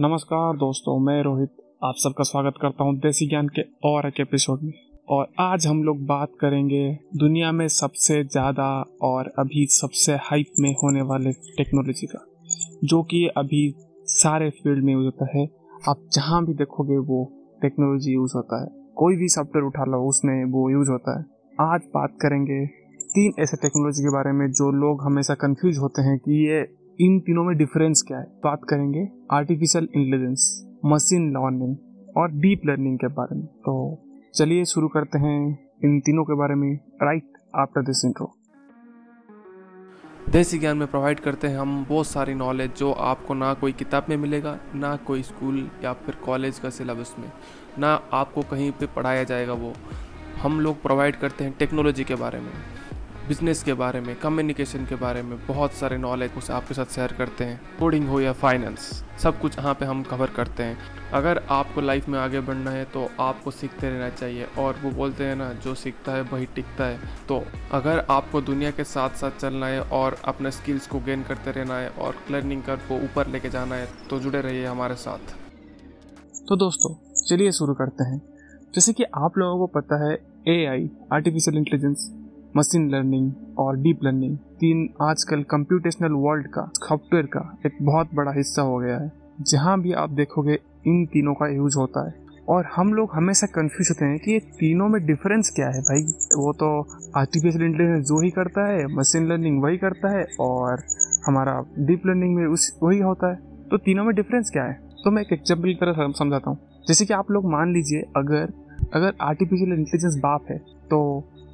नमस्कार दोस्तों, मैं रोहित आप सबका स्वागत करता हूँ देसी ज्ञान के और एक एपिसोड में। और आज हम लोग बात करेंगे दुनिया में सबसे ज़्यादा और अभी सबसे हाइप में होने वाले टेक्नोलॉजी का, जो कि अभी सारे फ़ील्ड में यूज़ होता है। आप जहाँ भी देखोगे वो टेक्नोलॉजी यूज़ होता है। कोई भी सॉफ्टवेयर उठा लो, उसमें वो यूज़ होता है। आज बात करेंगे तीन ऐसे टेक्नोलॉजी के बारे में जो लोग हमेशा कंफ्यूज होते हैं कि ये इन तीनों में डिफरेंस क्या है? बात करेंगे आर्टिफिशियल इंटेलिजेंस मशीन लर्निंग और डीप लर्निंग के बारे में। तो चलिए शुरू करते हैं इन तीनों के बारे में राइट आफ्टर दिस इंट्रो देसी ज्ञान में प्रोवाइड करते हैं हम बहुत सारी नॉलेज जो आपको ना कोई किताब में मिलेगा, ना कोई स्कूल या फिर कॉलेज का सिलेबस में, ना आपको कहीं पे पढ़ाया जाएगा वो। हम लोग प्रोवाइड करते हैं टेक्नोलॉजी के बारे में। बिज़नेस के बारे में कम्युनिकेशन के बारे में बहुत सारे नॉलेज उसे आपके साथ शेयर करते हैं। कोडिंग हो या फाइनेंस सब कुछ यहाँ पे हम कवर करते हैं। अगर आपको लाइफ में आगे बढ़ना है तो आपको सीखते रहना चाहिए। और वो बोलते हैं ना, जो सीखता है, वही टिकता है। तो अगर आपको दुनिया के साथ साथ चलना है और अपने स्किल्स को गेन करते रहना है और लर्निंग कर को ऊपर लेके जाना है तो जुड़े रहिए हमारे साथ। तो दोस्तों, चलिए शुरू करते हैं। जैसे कि आप लोगों को पता है A I artificial intelligence machine learning और डीप लर्निंग तीन आजकल कंप्यूटेशनल वर्ल्ड का सॉफ्टवेयर का एक बहुत बड़ा हिस्सा हो गया है, जहाँ भी आप देखोगे इन तीनों का यूज़ होता है। और हम लोग हमेशा कंफ्यूज होते हैं कि ये तीनों में डिफरेंस क्या है भाई? वो तो आर्टिफिशियल इंटेलिजेंस जो ही करता है मशीन लर्निंग वही करता है और हमारा डीप लर्निंग में उस, वही होता है। तो तीनों में डिफरेंस क्या है? तो मैं एक एग्ज़ाम्पल की तरह समझाता हूँ। जैसे कि आप लोग मान लीजिए, अगर अगर आर्टिफिशियल इंटेलिजेंस बाप है तो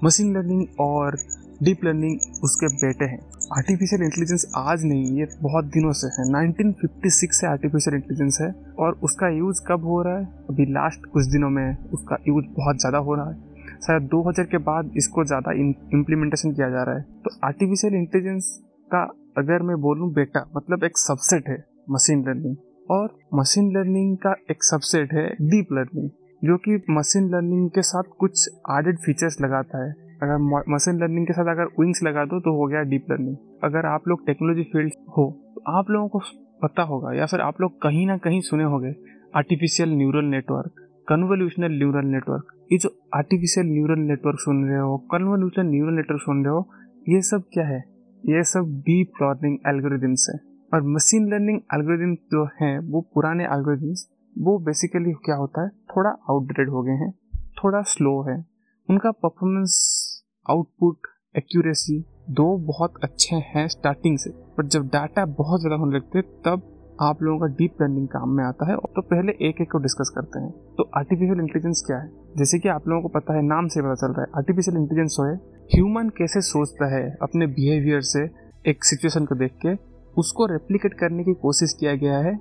मशीन लर्निंग और डीप लर्निंग उसके बेटे हैं। आर्टिफिशियल इंटेलिजेंस आज नहीं, ये बहुत दिनों से है। 1956 से आर्टिफिशियल इंटेलिजेंस है और उसका यूज़ कब हो रहा है? अभी लास्ट कुछ दिनों में उसका यूज़ बहुत ज़्यादा हो रहा है। शायद 2000 के बाद इसको ज़्यादा इम्प्लीमेंटेशन किया जा रहा है। तो आर्टिफिशियल इंटेलिजेंस का अगर मैं बोलूँ बेटा मतलब एक सबसेट है मशीन लर्निंग और मशीन लर्निंग का एक सबसेट है डीप लर्निंग जो कि मशीन लर्निंग के साथ कुछ एडेड फीचर्स लगाता है। अगर मशीन लर्निंग के साथ अगर विंग्स लगा दो तो हो गया डीप लर्निंग अगर आप लोग टेक्नोलॉजी फ़ील्ड हो तो आप लोगों को पता होगा, या फिर आप लोग कहीं ना कहीं सुने होंगे artificial neural network convolutional neural network ये जो आर्टिफिशियल न्यूरल नेटवर्क सुन रहे हो कन्वोल्यूशनल न्यूरल नेटवर्क सुन रहे हो, ये सब क्या है? ये सब डीप लर्निंग एल्गोरिदम्स है। और मशीन लर्निंग एल्गोरिदम जो है, वो पुराने एल्गोरिदम्स वो बेसिकली क्या होता है? थोड़ा आउटडेटेड हो गए हैं, थोड़ा स्लो है। उनका परफॉर्मेंस आउटपुट एक्यूरेसी दो बहुत अच्छे हैं स्टार्टिंग से। पर जब डाटा बहुत ज़्यादा होने लगते हैं, तब आप लोगों का डीप लर्निंग काम में आता है। तो पहले एक एक को डिस्कस करते हैं। तो आर्टिफिशियल इंटेलिजेंस क्या है? जैसे कि आप लोगों को पता है, नाम से पता चल रहा है। आर्टिफिशियल इंटेलिजेंस है ह्यूमन कैसे सोचता है अपने बिहेवियर से एक सिचुएशन को देख के, उसको रेप्लीकेट करने की कोशिश किया गया है।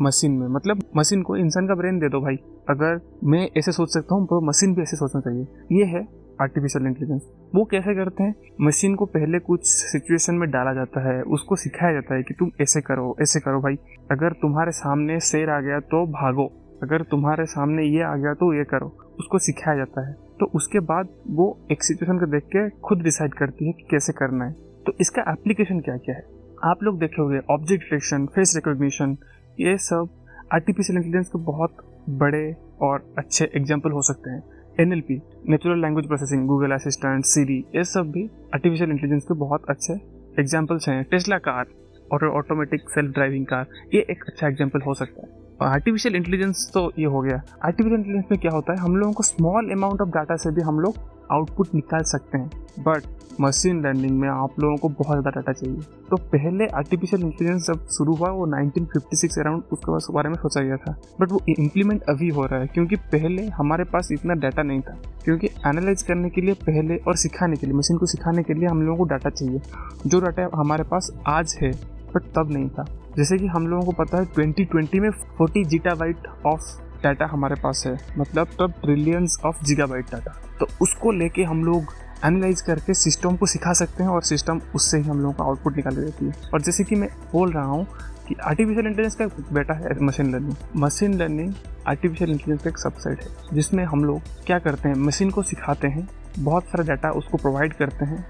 मशीन में। मतलब मशीन को इंसान का ब्रेन दे दो भाई। अगर मैं ऐसे सोच सकता हूँ तो मशीन भी ऐसे सोचना चाहिए। ये है आर्टिफिशियल इंटेलिजेंस वो कैसे करते हैं? मशीन को पहले कुछ सिचुएशन में डाला जाता है। उसको सिखाया जाता है कि तुम ऐसे करो ऐसे करो भाई। अगर तुम्हारे सामने शेर आ गया तो भागो। अगर तुम्हारे सामने ये आ गया तो ये करो। उसको सिखाया जाता है। तो उसके बाद वो एक सिचुएशन को देख के खुद डिसाइड करती है कि कैसे करना है। तो इसका एप्लीकेशन क्या क्या है? आप लोग देखोगे ऑब्जेक्ट डिटेक्शन फेस रिकॉग्निशन ये सब आर्टिफिशियल इंटेलिजेंस के बहुत बड़े और अच्छे एग्ज़ाम्पल हो सकते हैं। N L P natural language processing Google assistant Siri ये सब भी आर्टिफिशियल इंटेलिजेंस के बहुत अच्छे एग्जाम्पल्स हैं। टेस्ला कार और ऑटोमेटिक सेल्फ ड्राइविंग कार ये एक अच्छा एग्ज़ाम्पल हो सकता है। आर्टिफिशियल इंटेलिजेंस तो ये हो गया। आर्टिफिशियल इंटेलिजेंस में क्या होता है? हम लोगों को स्मॉल अमाउंट ऑफ़ डाटा से भी हम लोग आउटपुट निकाल सकते हैं बट मशीन लर्निंग में आप लोगों को बहुत ज़्यादा डाटा चाहिए। तो पहले आर्टिफिशियल इंटेलिजेंस जब शुरू हुआ, वो 1956 अराउंड उसके बारे में सोचा गया था। बट वो इम्प्लीमेंट अभी हो रहा है, क्योंकि पहले हमारे पास इतना डाटा नहीं था। क्योंकि एनालाइज करने के लिए पहले और सिखाने के लिए मशीन को सिखाने के लिए हम लोगों को डाटा चाहिए। जो डाटा हमारे पास आज है बट तब नहीं था। जैसे कि हम लोगों को पता है 2020 में 40 जीटाबाइट ऑफ़ डाटा हमारे पास है मतलब तब ट्रिलियंस ऑफ़ जीगाबाइट डाटा तो उसको लेके हम लोग एनालाइज करके सिस्टम को सिखा सकते हैं और सिस्टम उससे ही हम लोगों का आउटपुट निकाल देती है। और जैसे कि मैं बोल रहा हूँ कि आर्टिफिशियल इंटेलिजेंस का बेटा है machine learning machine learning artificial intelligence का एक सबसेट है, जिसमें हम लोग क्या करते हैं मशीन को सिखाते हैं, बहुत सारा डाटा उसको प्रोवाइड करते हैं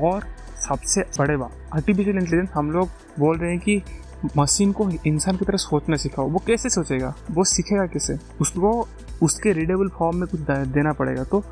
और सबसे बड़े बात आर्टिफिशियल इंटेलिजेंस हम लोग बोल रहे हैं कि मशीन को इंसान की तरह सोचना सिखाओ। वो कैसे सोचेगा? वो सीखेगा कैसे? उसको उसके रीडेबल फॉर्म में कुछ देना पड़ेगा। तो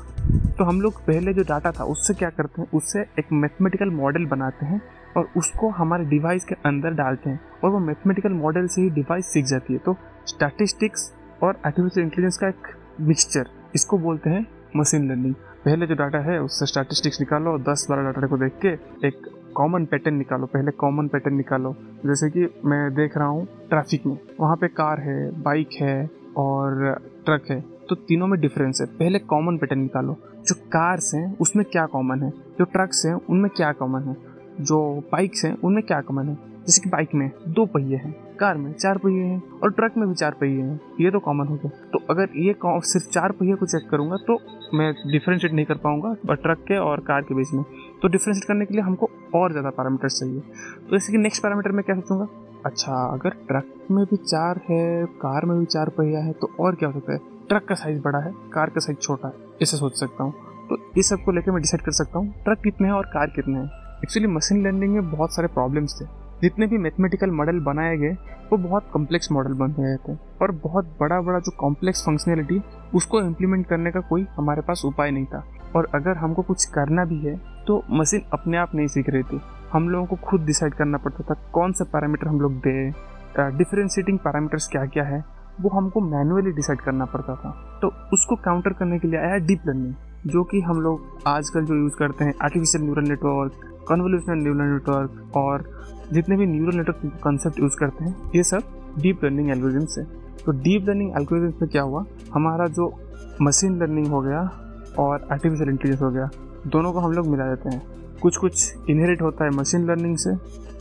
तो हम लोग पहले जो डाटा था, उससे क्या करते हैं? उससे एक मैथमेटिकल मॉडल बनाते हैं और उसको हमारे डिवाइस के अंदर डालते हैं और वो मैथमेटिकल मॉडल से ही डिवाइस सीख जाती है। तो स्टैटिस्टिक्स और आर्टिफिशियल इंटेलिजेंस का एक मिक्सचर इसको बोलते हैं मशीन लर्निंग पहले जो डाटा है, उससे स्टैटिस्टिक्स निकालो, दस बारह डाटा को देख के एक कॉमन पैटर्न निकालो, पहले कॉमन पैटर्न निकालो। जैसे कि मैं देख रहा हूँ ट्रैफ़िक में। वहाँ पे कार है बाइक है और ट्रक है। तो तीनों में डिफरेंस है। पहले कॉमन पैटर्न निकालो। जो कार्स हैं, उसमें क्या कॉमन है? जो ट्रक्स हैं, उनमें क्या कॉमन है? जो बाइक्स हैं, उनमें क्या कॉमन है? जैसे कि बाइक में दो पहिए हैं, कार में चार पहिए हैं और ट्रक में भी चार पहिए हैं। ये तो कॉमन हो गया। तो अगर ये सिर्फ़ चार पहिए को चेक करूँगा तो मैं डिफ्रेंशिएट नहीं कर पाऊँगा ट्रक के और कार के बीच में। तो डिफ्रेंशिएट करने के लिए हमको और ज़्यादा पैरामीटर्स चाहिए। तो जैसे कि नेक्स्ट पैरामीटर में क्या सोचूँगा? अच्छा अगर ट्रक में भी चार है कार में भी चार पहिया है तो और क्या हो सकता है? ट्रक का साइज़ बड़ा है कार का साइज़ छोटा है, इसे सोच सकता हूँ। तो इस सबको लेकर मैं डिसाइड कर सकता हूँ ट्रक कितने हैं और कार कितने हैं। एक्चुअली मशीन लर्निंग में बहुत सारे प्रॉब्लम्स थे। जितने भी मैथमेटिकल मॉडल बनाए गए, वो बहुत कॉम्प्लेक्स मॉडल बन गए थे। और बहुत बड़ा बड़ा जो कॉम्प्लेक्स फंक्शनैलिटी उसको इम्प्लीमेंट करने का कोई हमारे पास उपाय नहीं था। और अगर हमको कुछ करना भी है तो मशीन अपने आप नहीं सीख रही थी। हम लोगों को खुद डिसाइड करना पड़ता था, कौन सा पैरामीटर हम लोग दें डिफ्रेंशिएटिंग पैरामीटर्स क्या क्या है, वो हमको मैनुअली डिसाइड करना पड़ता था। तो उसको काउंटर करने के लिए आया डीप लर्निंग जो कि हम लोग आजकल जो यूज़ करते हैं artificial neural network convolutional neural network और जितने भी न्यूरल नेटवर्क कंसेप्ट यूज़ करते हैं, ये सब डीप लर्निंग एल्गोरिदम्स है तो डीप लर्निंग एल्गोरिदम्स में क्या हुआ? हमारा जो मशीन लर्निंग हो गया और आर्टिफिशियल इंटेलिजेंस हो गया, दोनों को हम लोग मिला देते हैं। कुछ कुछ इनहेरिट होता है मशीन लर्निंग से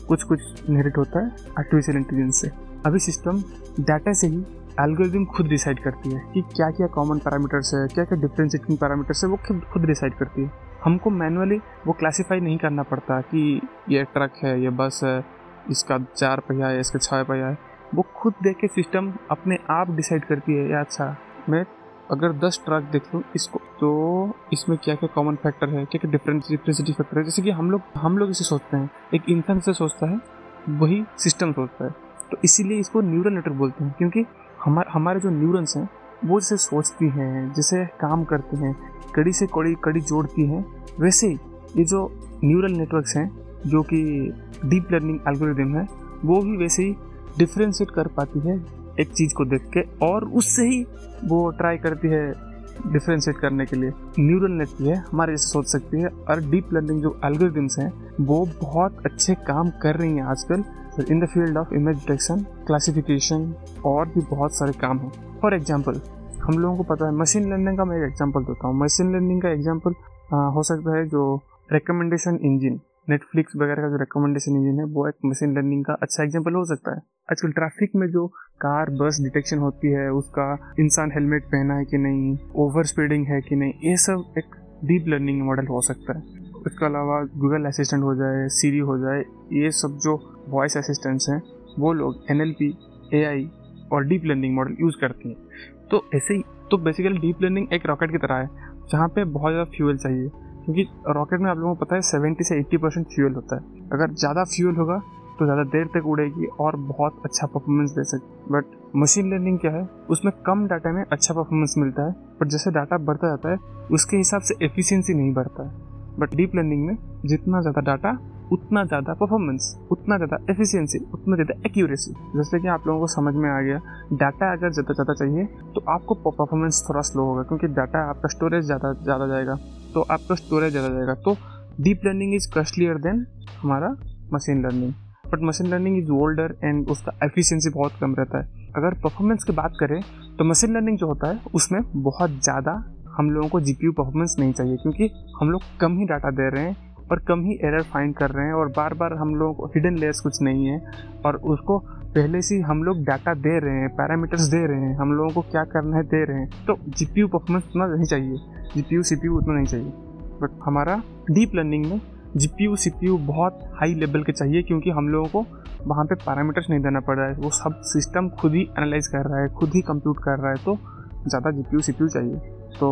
कुछ कुछ इनहेरिट होता है आर्टिफिशियल इंटेलिजेंस से। अभी सिस्टम डाटा से ही एल्गोरिदम खुद डिसाइड करती है कि क्या क्या कॉमन पैरामीटर्स है क्या क्या डिफ्रेंशिएटिंग पैरामीटर्स है, वो खुद डिसाइड करती है। हमको मैनुअली वो क्लासीफाई नहीं करना पड़ता कि ये ट्रक है, ये बस है, इसका चार पहिया है, इसका छः पहिया है। वो खुद देख के सिस्टम अपने आप डिसाइड करती है, या अच्छा मैं अगर दस ट्रक देख लूँ इसको तो इसमें क्या क्या कॉमन फैक्टर है, क्या क्या डिफरेंस डिफ्रेंसिटी फैक्टर है? जैसे कि हम लोग हम लोग इसे सोचते हैं। एक इंसान से सोचता है, वही सिस्टम सोचता है। तो इसीलिए इसको न्यूरल नेटवर्क बोलते हैं, क्योंकि हमारे हमारे जो न्यूरन्स हैं वो जैसे सोचती हैं, जैसे काम करती हैं, कड़ी से कड़ी कड़ी जोड़ती हैं, वैसे ये जो न्यूरल नेटवर्क्स हैं, जो कि डीप लर्निंग एल्गोरिदम है, वो भी वैसे ही डिफ्रेंशिएट कर पाती है एक चीज़ को देख के और उससे ही वो ट्राई करती है डिफ्रेंशिएट करने के लिए। न्यूरल नेट भी है, हमारे जैसे सोच सकती है। और डीप लर्निंग जो एल्गोरिदम्स हैं, वो बहुत अच्छे काम कर रही हैं आजकल। In the field of image detection classification और भी बहुत सारे काम हैं। फॉर एग्ज़ाम्पल हम लोगों को पता है मशीन लर्निंग का मैं एक एग्ज़ाम्पल देता हूँ। मशीन लर्निंग का एग्ज़ाम्पल हो सकता है जो रिकमेंडेशन इंजिन नेटफ्लिक्स वगैरह का जो रिकमेंडेशन इंजन है, वो एक मशीन लर्निंग का अच्छा एग्ज़ाम्पल हो सकता है। आजकल ट्रैफ़िक में जो कार बस डिटेक्शन होती है, उसका इंसान हेलमेट पहना है कि नहीं ओवर स्पीडिंग है कि नहीं, ये सब एक डीप लर्निंग मॉडल हो सकता है। इसके अलावा गूगल असिस्टेंट हो जाए सीरी हो जाए, ये सब जो वॉइस असिस्टेंट्स हैं, वो लोग N L P A I और डीप लर्निंग मॉडल यूज़ करती हैं। तो ऐसे ही तो बेसिकली डीप लर्निंग एक रॉकेट की तरह है, जहाँ पे बहुत ज़्यादा फ्यूल चाहिए। क्योंकि रॉकेट में आप लोगों को पता है सेवेंटी से एट्टी परसेंट फ्यूल होता है। अगर ज़्यादा फ्यूल होगा तो ज़्यादा देर तक उड़ेगी और बहुत अच्छा परफॉर्मेंस दे सकती बट मशीन लर्निंग क्या है? उसमें कम डाटा में अच्छा परफॉर्मेंस मिलता है, पर जैसे डाटा बढ़ता जाता है, उसके हिसाब से एफिशिएंसी नहीं बढ़ता है। बट डीप लर्निंग में जितना ज़्यादा डाटा उतना ज़्यादा परफॉर्मेंस उतना ज़्यादा एफिशिएंसी उतना ज़्यादा एक्यूरेसी जैसे कि आप लोगों को समझ में आ गया डाटा अगर ज़्यादा ज़्यादा चाहिए तो आपको परफॉर्मेंस थोड़ा स्लो होगा, क्योंकि डाटा आपका स्टोरेज ज़्यादा ज़्यादा जाएगा। तो आपका स्टोरेज ज़्यादा जाएगा। तो deep learning is costlier than हमारा machine learning but machine learning is older and उसका एफिशिएंसी बहुत कम रहता है। अगर परफॉर्मेंस की बात करें तो मशीन लर्निंग जो होता है, उसमें बहुत ज़्यादा हम लोगों को जीपीयू परफॉर्मेंस नहीं चाहिए, क्योंकि हम लोग कम ही डाटा दे रहे हैं और कम ही एरर फाइंड कर रहे हैं और बार बार हम लोगों को हिडन लेयर्स कुछ नहीं है। और उसको पहले से हम लोग डाटा दे रहे हैं पैरामीटर्स दे रहे हैं, हम लोगों को क्या करना है दे रहे हैं। तो जी पी परफॉर्मेंस उतना नहीं चाहिए। जी पी सी पी उतना नहीं चाहिए। बट हमारा डीप लर्निंग में G P U C P U बहुत हाई लेवल के चाहिए, क्योंकि हम लोगों को वहाँ पे पैरामीटर्स नहीं देना पड़ रहा है। वो सब सिस्टम खुद ही एनालाइज कर रहा है, खुद ही कंप्यूट कर रहा है तो ज़्यादा G P U C P U चाहिए। तो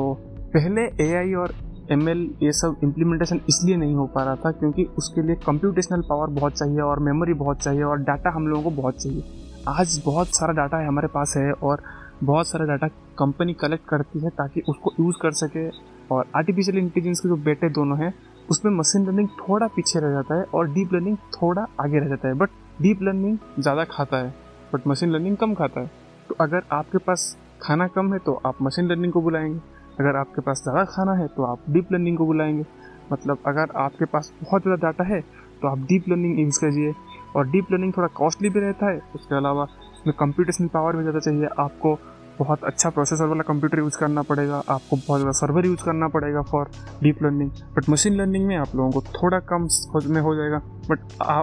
पहले एआई और एमएल ये सब इम्प्लीमेंटेशन इसलिए नहीं हो पा रहा था क्योंकि उसके लिए कंप्यूटेशनल पावर बहुत चाहिए और मेमोरी बहुत चाहिए और डाटा हम लोगों को बहुत चाहिए। आज बहुत सारा डाटा है हमारे पास है और बहुत सारा डाटा कंपनी कलेक्ट करती है ताकि उसको यूज़ कर सके और आर्टिफिशियल इंटेलिजेंस के जो बेटे दोनों हैं, उसमें मशीन लर्निंग थोड़ा पीछे रह जाता है और डीप लर्निंग थोड़ा आगे रह जाता है। बट डीप लर्निंग ज़्यादा खाता है बट मशीन लर्निंग कम खाता है। तो अगर आपके पास खाना कम है तो आप मशीन लर्निंग को बुलाएँगे। अगर आपके पास ज़्यादा खाना है तो आप डीप लर्निंग को बुलाएँगे। मतलब अगर आपके पास बहुत ज़्यादा डाटा है तो आप डीप लर्निंग यूज़ कीजिए और डीप लर्निंग थोड़ा कॉस्टली भी रहता है, उसके अलावा उसमें कंप्यूटेशनल पावर भी ज़्यादा चाहिए। आपको बहुत अच्छा प्रोसेसर वाला कंप्यूटर यूज़ करना पड़ेगा, आपको बहुत ज़्यादा सर्वर यूज़ करना पड़ेगा for deep learning but machine learning में आप लोगों को थोड़ा कम में हो जाएगा बट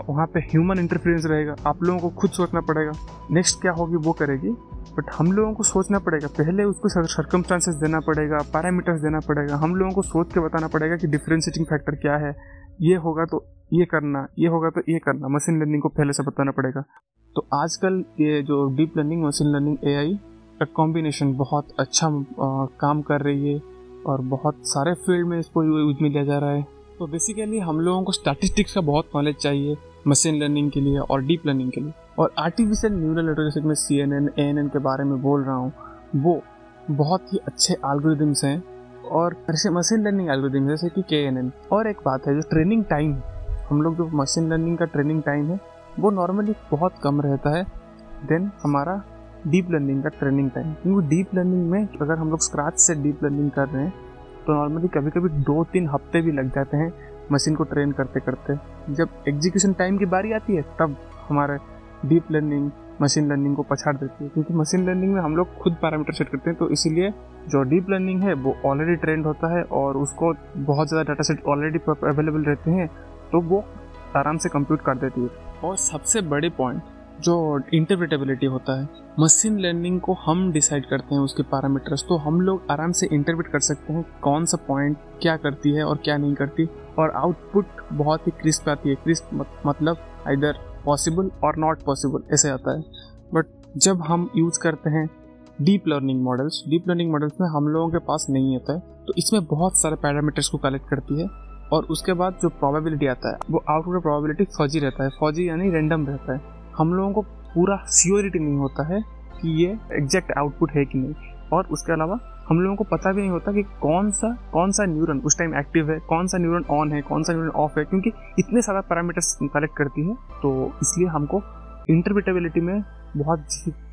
वहाँ पे ह्यूमन इंटरफेरेंस रहेगा, आप लोगों को खुद सोचना पड़ेगा नेक्स्ट क्या होगी वो करेगी बट हम लोगों को सोचना पड़ेगा, पहले उसको सर्कमस्टांसेस देना पड़ेगा पैरामीटर्स देना पड़ेगा, हम लोगों को सोच के बताना पड़ेगा कि डिफ्रेंशिएटिंग फैक्टर क्या है, ये होगा तो ये करना, ये होगा तो ये करना मशीन लर्निंग को पहले से बताना पड़ेगा. तो आजकल ये जो deep learning machine learning AI का कॉम्बिनेशन बहुत अच्छा आ, काम कर रही है और बहुत सारे फ़ील्ड में इसको यूज़ में लिया जा रहा है। तो बेसिकली हम लोगों को स्टैटिस्टिक्स का बहुत नॉलेज चाहिए मशीन लर्निंग के लिए और डीप लर्निंग के लिए। और आर्टिफिशियल न्यूरल नेटवर्क मैं C N N A N N के बारे में बोल रहा हूँ वो बहुत ही अच्छे एल्गोरिदम्स हैं और ऐसे मशीन लर्निंग एल्गोरिदम जैसे कि के एन एन और एक बात है जो ट्रेनिंग टाइम हम लोग जो मशीन लर्निंग का ट्रेनिंग टाइम है वो नॉर्मली बहुत कम रहता है देन हमारा डीप लर्निंग का ट्रेनिंग टाइम। क्योंकि डीप लर्निंग में अगर हम लोग स्क्रैच से डीप लर्निंग कर रहे हैं तो नॉर्मली कभी कभी दो तीन हफ़्ते भी लग जाते हैं मशीन को ट्रेन करते करते जब एग्जीक्यूशन टाइम की बारी आती है, तब हमारे डीप लर्निंग, मशीन लर्निंग को पछाड़ देती है। क्योंकि मशीन लर्निंग में हम लोग खुद पैरामीटर सेट करते हैं तो इसीलिए जो डीप लर्निंग है, वो ऑलरेडी ट्रेंड होता है और उसको बहुत ज़्यादा डाटा सेट ऑलरेडी अवेलेबल रहते हैं तो वो आराम से कंप्यूट कर देती है। और सबसे बड़े पॉइंट जो इंटरप्रिटेबिलिटी होता है मशीन लर्निंग को हम डिसाइड करते हैं उसके पैरामीटर्स तो हम लोग आराम से इंटरप्रेट कर सकते हैं कौन सा पॉइंट क्या करती है और क्या नहीं करती, और आउटपुट बहुत ही क्रिस्प आती है। क्रिस्प मतलब इधर पॉसिबल और नॉट पॉसिबल ऐसे आता है। बट जब हम यूज़ करते हैं deep learning models deep learning models में हम लोगों के पास नहीं आता है तो इसमें बहुत सारे पैरामीटर्स को कलेक्ट करती है, और उसके बाद जो प्रोबेबिलिटी आता है, वो आउटपुट प्रोबेबिलिटी फौजी रहता है। फौजी यानी रेंडम रहता है। हम लोगों को पूरा सियोरिटी नहीं होता है कि ये एग्जैक्ट आउटपुट है कि नहीं। और उसके अलावा हम लोगों को पता भी नहीं होता कि कौन सा कौन सा न्यूरन उस टाइम एक्टिव है, कौन सा न्यूरन ऑन है, कौन सा न्यूरन ऑफ़ है, क्योंकि इतने सारा पैरामीटर्स कलेक्ट करती है तो इसलिए हमको इंटरप्रिटेबिलिटी में बहुत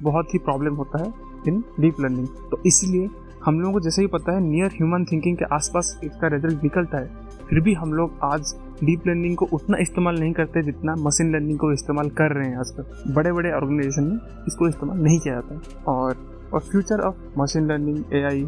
बहुत ही प्रॉब्लम होता है इन डीप लर्निंग तो इसीलिए हम लोगों को जैसे ही पता है नियर ह्यूमन थिंकिंग के आसपास इसका रिज़ल्ट निकलता है फिर भी हम लोग आज डीप लर्निंग को उतना इस्तेमाल नहीं करते जितना मशीन लर्निंग को इस्तेमाल कर रहे हैं आजकल। बड़े बड़े ऑर्गेनाइजेशन में इसको इस्तेमाल नहीं किया जाता। और और future of machine learning A I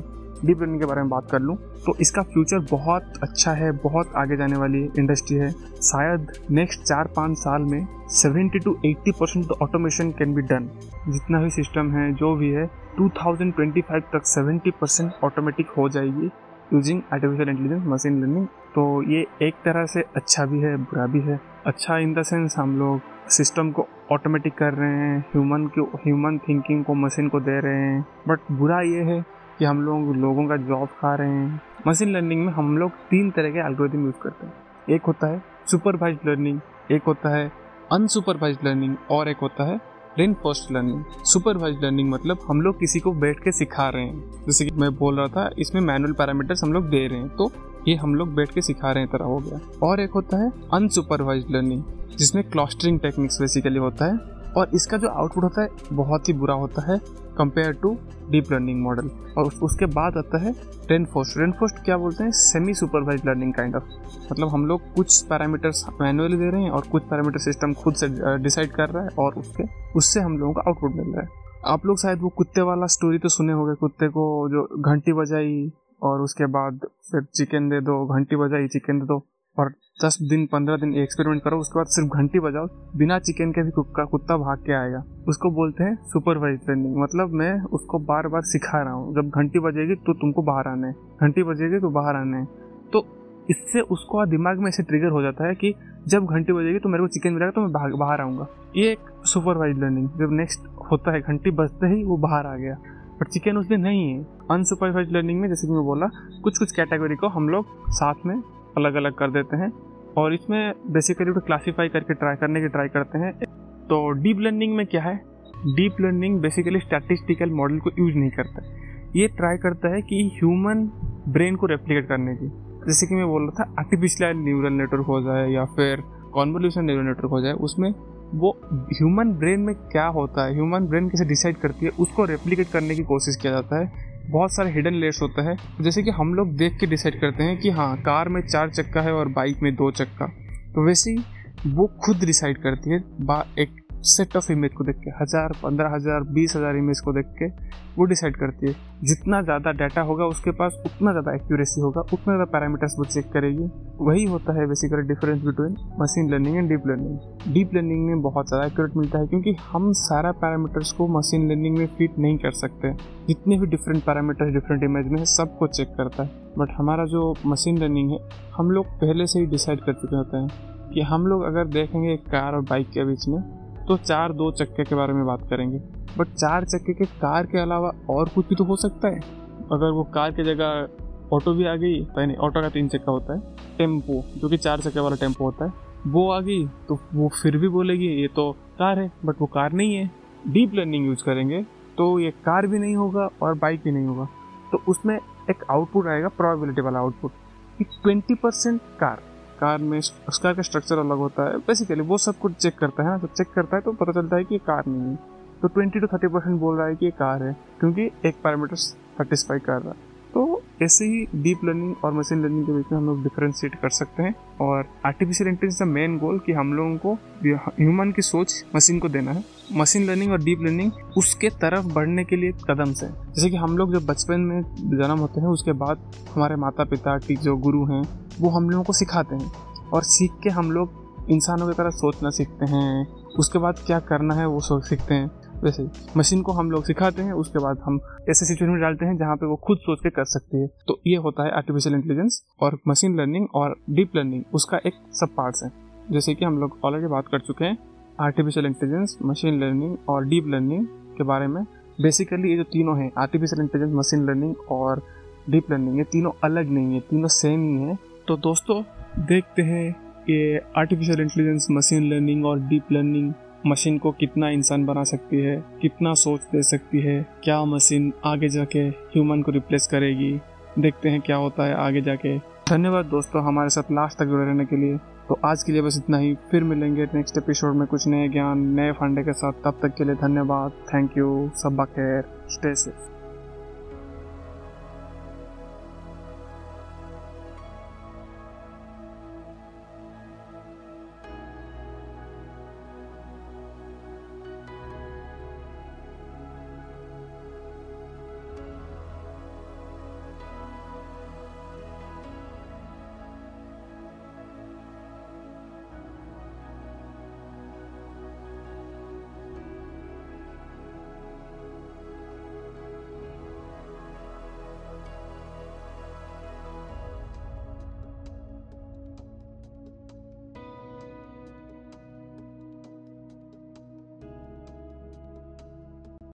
deep learning के बारे में बात कर लूँ तो इसका फ्यूचर बहुत अच्छा है, बहुत आगे जाने वाली इंडस्ट्री है। शायद नेक्स्ट चार पाँच साल में seventy two eighty percent automation can be done जितना भी सिस्टम है, जो भी है 2025 तक 70 परसेंट ऑटोमेटिक हो जाएगी। Using artificial intelligence machine learning तो ये एक तरह से अच्छा भी है, बुरा भी है। अच्छा इन द सेंस हम लोग सिस्टम को ऑटोमेटिक कर रहे हैं ह्यूमन को ह्यूमन थिंकिंग को मशीन को दे रहे हैं। बट बुरा ये है कि हम लोग लोगों का जॉब खा रहे हैं। मशीन लर्निंग में हम लोग तीन तरह के एल्गोरिदम यूज़ करते हैं। एक होता है सुपरवाइज लर्निंग एक होता है अनसुपरवाइज लर्निंग और एक होता है reinforcement learning supervise learning मतलब हम लोग किसी को बैठ के सिखा रहे हैं। जैसे कि मैं बोल रहा था, इसमें मैनुअल पैरामीटर्स हम लोग दे रहे हैं। तो ये हम लोग बैठ के सिखा रहे हैं तरह हो गया। और एक होता है अनसुपरवाइज लर्निंग जिसमें क्लस्टरिंग टेक्निक्स बेसिकली होता है। और इसका जो आउटपुट होता है, बहुत ही बुरा होता है compare to deep learning model और उसके बाद आता है रेनफोस्ट रेनफोस्ट क्या बोलते हैं? Semi supervise learning kind of मतलब हम लोग कुछ पैरामीटर्स मैनुअली दे रहे हैं और कुछ पैरामीटर सिस्टम खुद से डिसाइड कर रहा है और उसके, उससे हम लोगों का आउटपुट मिल रहा है. आप लोग शायद वो कुत्ते वाला स्टोरी तो सुने होंगे, कुत्ते को जो घंटी बजाई और उसके बाद फिर चिकन दे दो, घंटी बजाई चिकन दे दो. और दस दिन, पंद्रह दिन एक्सपेरिमेंट करो, उसके बाद सिर्फ़ घंटी बजाओ, बिना चिकन के भी कुत्ता कुत्ता भाग के आएगा। उसको बोलते हैं सुपरवाइज लर्निंग मतलब मैं उसको बार बार सिखा रहा हूँ। जब घंटी बजेगी तो तुमको बाहर आना है। घंटी बजेगी तो बाहर आना है। तो इससे उसको दिमाग में ऐसे ट्रिगर हो जाता है कि जब घंटी बजेगी तो मेरे को चिकन मिलेगा तो मैं बाहर आऊँगा। ये एक सुपरवाइज लर्निंग जब नेक्स्ट होता है, घंटी बजते ही वो बाहर आ गया। बट चिकन उसमें नहीं है। अनसुपरवाइज लर्निंग में, जैसे कि मैं बोला कुछ कुछ कैटेगरी को हम लोग साथ में अलग अलग कर देते हैं और इसमें बेसिकली तो क्लासीफाई करके ट्राई करने की ट्राई करते हैं। तो डीप लर्निंग में क्या है? Deep learning basically statistical model को यूज़ नहीं करता। ये ट्राई करता है कि ह्यूमन ब्रेन को रेप्लिकेट करने की। जैसे कि मैं बोल रहा था आर्टिफिशियल न्यूरल नेटवर्क हो जाए या फिर कॉन्वोल्यूशन न्यूरल नेटवर्क हो जाए, उसमें वो ह्यूमन ब्रेन में क्या होता है ह्यूमन ब्रेन कैसे डिसाइड करती है, उसको रेप्लिकेट करने की कोशिश किया जाता है। बहुत सारे हिडन लेयर्स होता है। जैसे कि हम लोग देख के डिसाइड करते हैं कि हाँ कार में चार चक्का है और बाइक में दो चक्का। तो वैसे ही वो खुद डिसाइड करती है, बा एक सेट ऑफ़ इमेज को देख के, हज़ार, पंद्रह हज़ार, बीस हज़ार इमेज को देख के वो डिसाइड करती है। जितना ज़्यादा डाटा होगा उसके पास, उतना ज़्यादा एक्यूरेसी होगा, उतना ज़्यादा पैरामीटर्स वो चेक करेगी। वही होता है basically difference between machine learning and deep learning deep learning में बहुत ज़्यादा एक्यूरेट मिलता है क्योंकि हम सारा पैरामीटर्स को मशीन लर्निंग में फिट नहीं कर सकते। जितने भी डिफरेंट पैरामीटर्स डिफरेंट इमेज में है, सबको चेक करता है। बट हमारा जो मशीन लर्निंग है, हम लोग पहले से ही डिसाइड कर चुके होते हैं कि हम लोग अगर देखेंगे कार और बाइक के बीच में तो चार दो चक्के के बारे में बात करेंगे। बट चार चक्के के कार के अलावा और कुछ भी तो हो सकता है। अगर वो कार की जगह ऑटो भी आ गई तो नहीं ऑटो का तीन चक्का होता है, टेंपो, जो कि चार चक्के वाला टेंपो होता है, वो आ गई तो वो फिर भी बोलेगी, ये तो कार है बट वो कार नहीं है। डीप लर्निंग यूज़ करेंगे तो ये कार भी नहीं होगा और बाइक भी नहीं होगा। तो उसमें एक आउटपुट आएगा प्रोबेबिलिटी वाला आउटपुट कि ट्वेंटी परसेंट कार कार में, उस कार का स्ट्रक्चर अलग होता है। बेसिकली वो सब कुछ चेक करता है ना। जब चेक करता है तो पता चलता है कि ये कार नहीं है। तो ट्वेंटी टू थर्टी परसेंट बोल रहा है कि ये कार है, क्योंकि एक पैरामीटर सेटिस्फाई कर रहा है। तो ऐसे ही डीप लर्निंग और मशीन लर्निंग के बीच में हम लोग डिफ्रेंशिएट कर सकते हैं और आर्टिफिशियल इंटेलिजेंस का मेन गोल कि हम लोगों को ह्यूमन की सोच मशीन को देना है। मशीन लर्निंग और डीप लर्निंग उसके तरफ़ बढ़ने के लिए कदम से। जैसे कि हम लोग जब बचपन में जन्म होते हैं, उसके बाद हमारे माता पिता टीचर, गुरु हैं, वो हम लोगों को सिखाते हैं और सीख के हम लोग इंसानों की तरह सोचना सीखते हैं। उसके बाद क्या करना है, वो सोच सीखते हैं। वैसे ही मशीन को हम लोग सिखाते हैं, उसके बाद हम ऐसे सिचुएशन में डालते हैं जहाँ पे वो खुद सोच के कर सकती है। तो ये होता है आर्टिफिशियल इंटेलिजेंस और मशीन लर्निंग और डीप लर्निंग उसका एक सब पार्ट्स है। जैसे कि हम लोग ऑलरेडी बात कर चुके हैं आर्टिफिशियल इंटेलिजेंस मशीन लर्निंग और डीप लर्निंग के बारे में। बेसिकली ये जो तीनों हैं आर्टिफिशियल इंटेलिजेंस मशीन लर्निंग और डीप लर्निंग ये तीनों अलग नहीं है, तीनों सेम ही है। तो दोस्तों, देखते हैं ये आर्टिफिशियल इंटेलिजेंस मशीन लर्निंग और डीप लर्निंग मशीन को कितना इंसान बना सकती है, कितना सोच दे सकती है, क्या मशीन आगे जाके ह्यूमन को रिप्लेस करेगी। देखते हैं क्या होता है आगे जाके। धन्यवाद दोस्तों हमारे साथ लास्ट तक जुड़े रहने के लिए। तो आज के लिए बस इतना ही। फिर मिलेंगे नेक्स्ट एपिसोड में कुछ नए ज्ञान, नए फंडे के साथ। तब तक के लिए धन्यवाद। थैंक यू सब खैर स्टे सेफ़